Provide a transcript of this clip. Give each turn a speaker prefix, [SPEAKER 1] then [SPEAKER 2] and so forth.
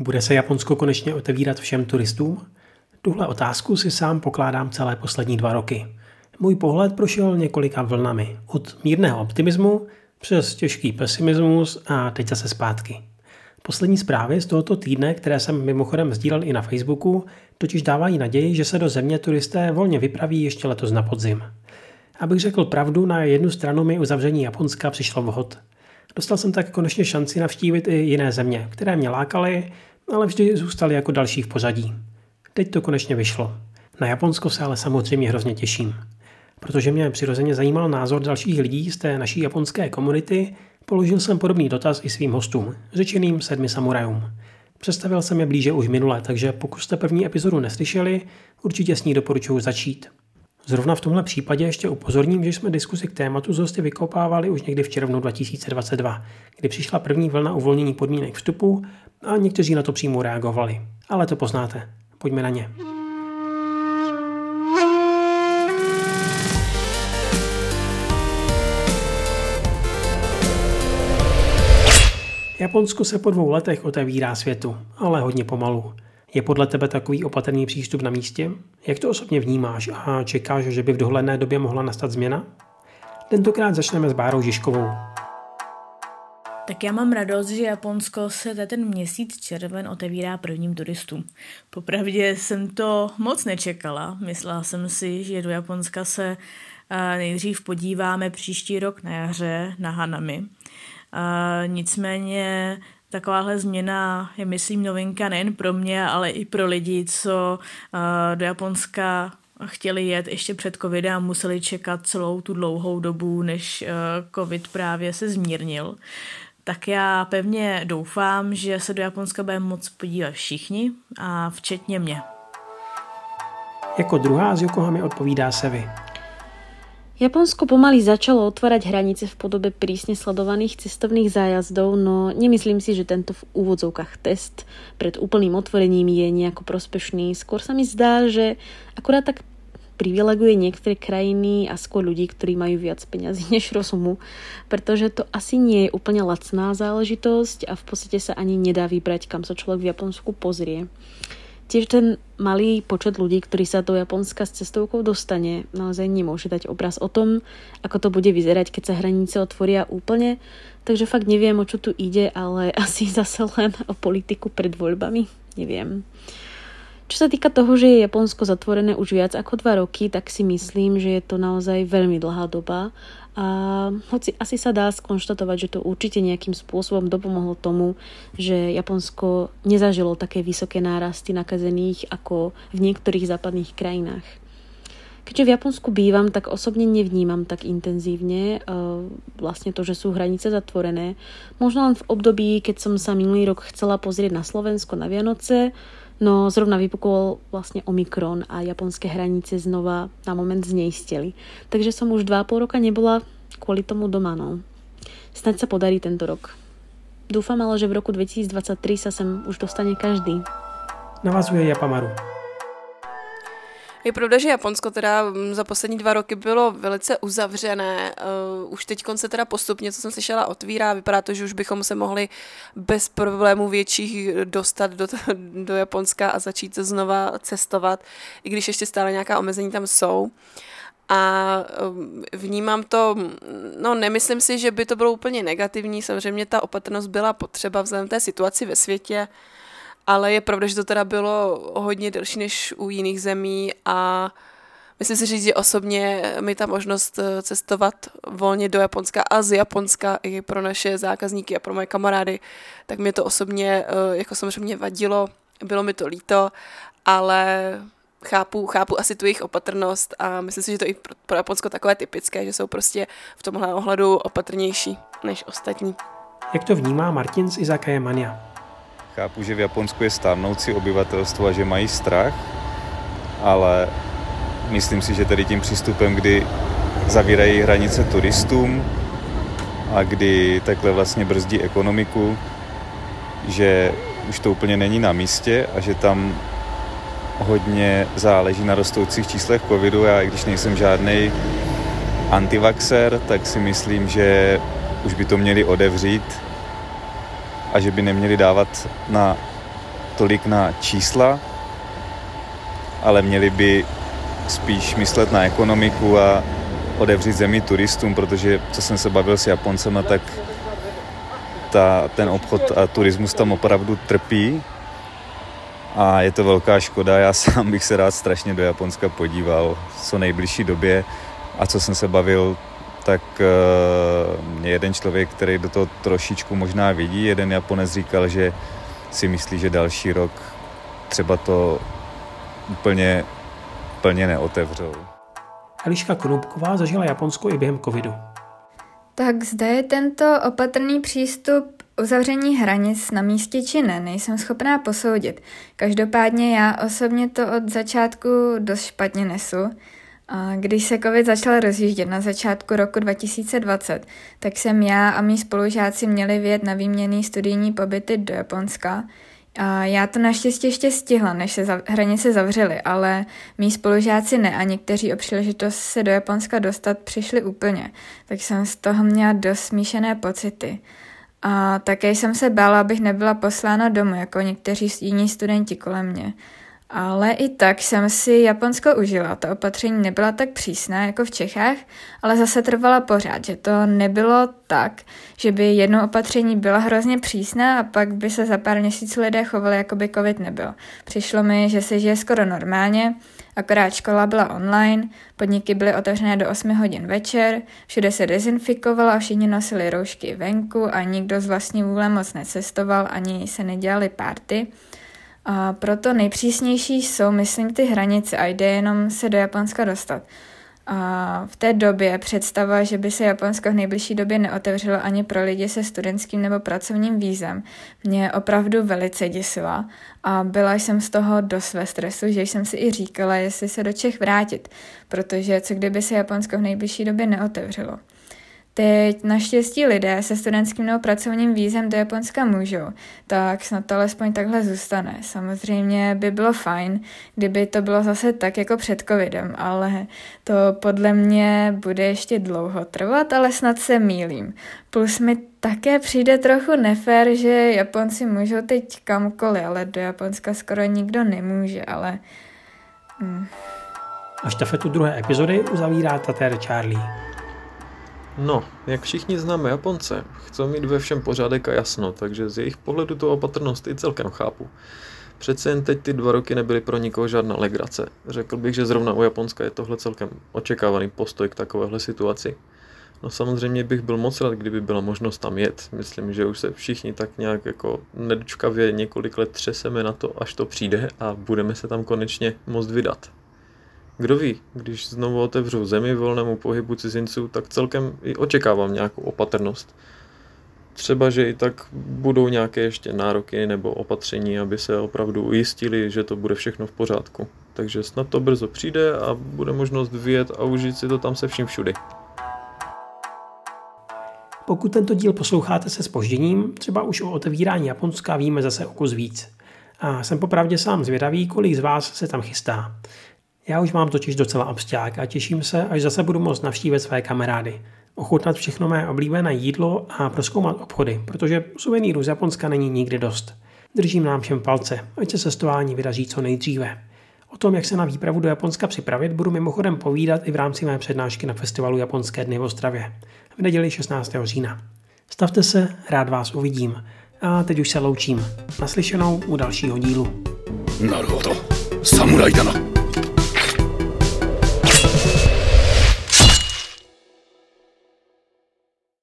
[SPEAKER 1] Bude se Japonsko konečně otevírat všem turistům? Tuhle otázku si sám pokládám celé poslední dva roky. Můj pohled prošel několika vlnami. Od mírného optimismu přes těžký pesimismus a teď zase zpátky. Poslední zprávy z tohoto týdne, které jsem mimochodem sdílel i na Facebooku, totiž dávají naději, že se do země turisté volně vypraví ještě letos na podzim. Abych řekl pravdu, na jednu stranu mi uzavření Japonska přišlo vhod. Dostal jsem tak konečně šanci navštívit i jiné země, které mě lákaly, ale vždy zůstaly jako další v pořadí. Teď to konečně vyšlo. Na Japonsko se ale samozřejmě hrozně těším. Protože mě přirozeně zajímal názor dalších lidí z té naší japonské komunity, položil jsem podobný dotaz i svým hostům, řečeným sedmi samurajům. Představil jsem je blíže už minule, takže pokud jste první epizodu neslyšeli, určitě s ní doporučuji začít. Zrovna v tomhle případě ještě upozorním, že jsme diskusi k tématu z hosty vykopávali už někdy v červnu 2022, kdy přišla první vlna uvolnění podmínek vstupu a někteří na to přímo reagovali. Ale to poznáte. Pojďme na ně. Japonsko se po dvou letech otevírá světu, ale hodně pomalu. Je podle tebe takový opatrný přístup na místě? Jak to osobně vnímáš a čekáš, že by v dohledné době mohla nastat změna? Tentokrát začneme s Bárou Žižkovou.
[SPEAKER 2] Tak já mám radost, že Japonsko se ten měsíc červen otevírá prvním turistům. Popravdě jsem to moc nečekala. Myslela jsem si, že do Japonska se nejdřív podíváme příští rok na jaře na Hanami. Nicméně Takováhle změna je, myslím, novinka nejen pro mě, ale i pro lidi, co do Japonska chtěli jet ještě před covidem a museli čekat celou tu dlouhou dobu, než covid právě se zmírnil tak já pevně doufám, že se do Japonska budeme moc podívat všichni a včetně mě.
[SPEAKER 1] Jako druhá z Yokohamy odpovídá Sevi.
[SPEAKER 3] Japonsko pomaly začalo otvárať hranice v podobe prísne sledovaných cestovných zájazdov, no nemyslím si, že tento v úvodzovkách test pred úplným otvorením je nejako prospešný. Skôr sa mi zdá, že akurát tak privileguje niektoré krajiny a skôr ľudí, ktorí majú viac peňazí než rozumu, pretože to asi nie je úplne lacná záležitosť a v podstate sa ani nedá vybrať, kam sa človek v Japonsku pozrie. Tiež ten malý počet ľudí, ktorí sa do Japonska s cestovkou dostane, naozaj nemôže dať obraz o tom, ako to bude vyzerať, keď sa hranice otvoria úplne. Takže fakt neviem, o čo tu ide, ale asi zase len o politiku pred voľbami. Neviem. Čo sa týka toho, že je Japonsko zatvorené už viac ako dva roky, tak si myslím, že je to naozaj veľmi dlhá doba. A hoci asi sa dá skonštatovať, že to určite nejakým spôsobom dopomohlo tomu, že Japonsko nezažilo také vysoké nárasty nakazených ako v niektorých západných krajinách. Keďže v Japonsku bývam, tak osobne nevnímam tak intenzívne uh, vlastne to, že sú hranice zatvorené. Možno len v období, keď som sa minulý rok chcela pozrieť na Slovensko na Vianoce, No zrovna vypukol vlastne Omikron a japonské hranice znova na moment zneistili. Takže som už 2,5 roka nebola kvôli tomu doma. No. Snaď sa podarí tento rok. Dúfam ale, že v roku 2023 sa sem už dostane každý.
[SPEAKER 1] Navazuje Japamaru.
[SPEAKER 4] Je pravda, že Japonsko teda mm, za poslední dva roky bylo velice uzavřené. Uh, už teď se teda postupně, co jsem slyšela, otvírá. Vypadá to, že už bychom se mohli bez problémů větších dostat do, do Japonska a začít znova cestovat, i když ještě stále nějaká omezení tam jsou. A vnímám to, no nemyslím si, že by to bylo úplně negativní, samozřejmě ta opatrnost byla potřeba vzhledem té situaci ve světě, ale je pravda, že to teda bylo hodně delší než u jiných zemí a myslím si že osobně mi ta možnost eh, cestovat volně do Japonska a z Japonska i pro naše zákazníky a pro moje kamarády, tak mě to osobně eh, jako samozřejmě vadilo, bylo mi to líto, ale chápu, chápu asi tu jejich opatrnost a myslím si, že to i pro, pro Japonsko takové typické, že jsou prostě v tomhle ohledu opatrnější než ostatní.
[SPEAKER 1] Jak to vnímá Martin z Izakaje Mania?
[SPEAKER 5] Chápu, že v Japonsku je stárnoucí obyvatelstvo a že mají strach, ale myslím si, že tady tím přístupem, kdy zavírají hranice turistům a kdy takhle vlastně brzdí ekonomiku, že už to úplně není na místě a že tam hodně záleží na rostoucích číslech covidu. Já, i když nejsem žádný antivaxer, tak si myslím, že už by to měli odevřít a že by neměli dávat na tolik na čísla, ale měli by spíš myslet na ekonomiku a odevřít zemi turistům, protože co jsem se bavil s Japoncema, tak ta, ten obchod a turismus tam opravdu trpí a je to velká škoda. Já sám bych se rád strašně do Japonska podíval co nejbližší době a co jsem se bavil, tak uh, jeden člověk, který do toho trošičku možná vidí, jeden Japonec říkal, že si myslí, že další rok třeba to úplně, úplně neotevřou.
[SPEAKER 1] Eliška Krupková zažila Japonsko i během covidu.
[SPEAKER 6] Tak zde je tento opatrný přístup uzavření hranic na místě či ne, nejsem schopná posoudit. Každopádně já osobně to od začátku dost špatně nesu. Když se COVID začal rozjíždět na začátku roku 2020, tak jsem já a mý spolužáci měli vyjet na výměný studijní pobyty do Japonska – a já to naštěstí ještě stihla, než se za, hranice zavřely, ale mý spolužáci ne a někteří o příležitost se do Japonska dostat přišli úplně, tak jsem z toho měla dost smíšené pocity. A také jsem se bála, abych nebyla poslána domů, jako někteří jiní studenti kolem mě. Ale i tak jsem si Japonsko užila. To opatření nebyla tak přísná jako v Čechách, ale zase trvala pořád, že to nebylo tak, že by jedno opatření byla hrozně přísná a pak by se za pár měsíců lidé chovali, jako by covid nebyl. Přišlo mi, že se žije skoro normálně, akorát škola byla online, podniky byly otevřené do 8 hodin večer, všude se dezinfikovalo a všichni nosili roušky venku a nikdo z vlastní vůle moc necestoval ani se nedělali párty. A proto nejpřísnější jsou, myslím, ty hranice a jde jenom se do Japonska dostat. A v té době představa, že by se Japonsko v nejbližší době neotevřelo ani pro lidi se studentským nebo pracovním vízem, mě opravdu velice děsila a byla jsem z toho dost ve stresu, že jsem si i říkala, jestli se do Čech vrátit, protože co kdyby se Japonsko v nejbližší době neotevřelo. Teď naštěstí lidé se studentským nebo pracovním vízem do Japonska můžou, tak snad to alespoň takhle zůstane. Samozřejmě by bylo fajn, kdyby to bylo zase tak jako před covidem, ale to podle mě bude ještě dlouho trvat, ale snad se mýlím. Plus mi také přijde trochu nefér, že Japonci můžou teď kamkoliv, ale do Japonska skoro nikdo nemůže, ale...
[SPEAKER 1] Hmm. A štafetu druhé epizody uzavírá Tater Charlie.
[SPEAKER 7] No, jak všichni známe Japonce, chcou mít ve všem pořádek a jasno, takže z jejich pohledu tu opatrnost i celkem chápu. Přece jen teď ty dva roky nebyly pro nikoho žádná legrace. Řekl bych, že zrovna u Japonska je tohle celkem očekávaný postoj k takovéhle situaci. No samozřejmě bych byl moc rád, kdyby byla možnost tam jet. Myslím, že už se všichni tak nějak jako nedočkavě několik let třeseme na to, až to přijde a budeme se tam konečně moct vydat. Kdo ví, když znovu otevřu zemi volnému pohybu cizinců, tak celkem i očekávám nějakou opatrnost. Třeba, že i tak budou nějaké ještě nároky nebo opatření, aby se opravdu ujistili, že to bude všechno v pořádku. Takže snad to brzo přijde a bude možnost vyjet a užít si to tam se vším všudy.
[SPEAKER 1] Pokud tento díl posloucháte se spožděním, třeba už o otevírání Japonska víme zase o kus víc. A jsem popravdě sám zvědavý, kolik z vás se tam chystá. Já už mám totiž docela absťák a těším se, až zase budu moct navštívit své kamarády, ochutnat všechno mé oblíbené jídlo a proskoumat obchody, protože suvenýrů z Japonska není nikdy dost. Držím nám všem palce, ať se cestování vydaří co nejdříve. O tom, jak se na výpravu do Japonska připravit, budu mimochodem povídat i v rámci mé přednášky na festivalu Japonské dny v Ostravě v neděli 16. října. Stavte se, rád vás uvidím. A teď už se loučím. Naslyšenou u dalšího dílu. Naruto, Samurai dana.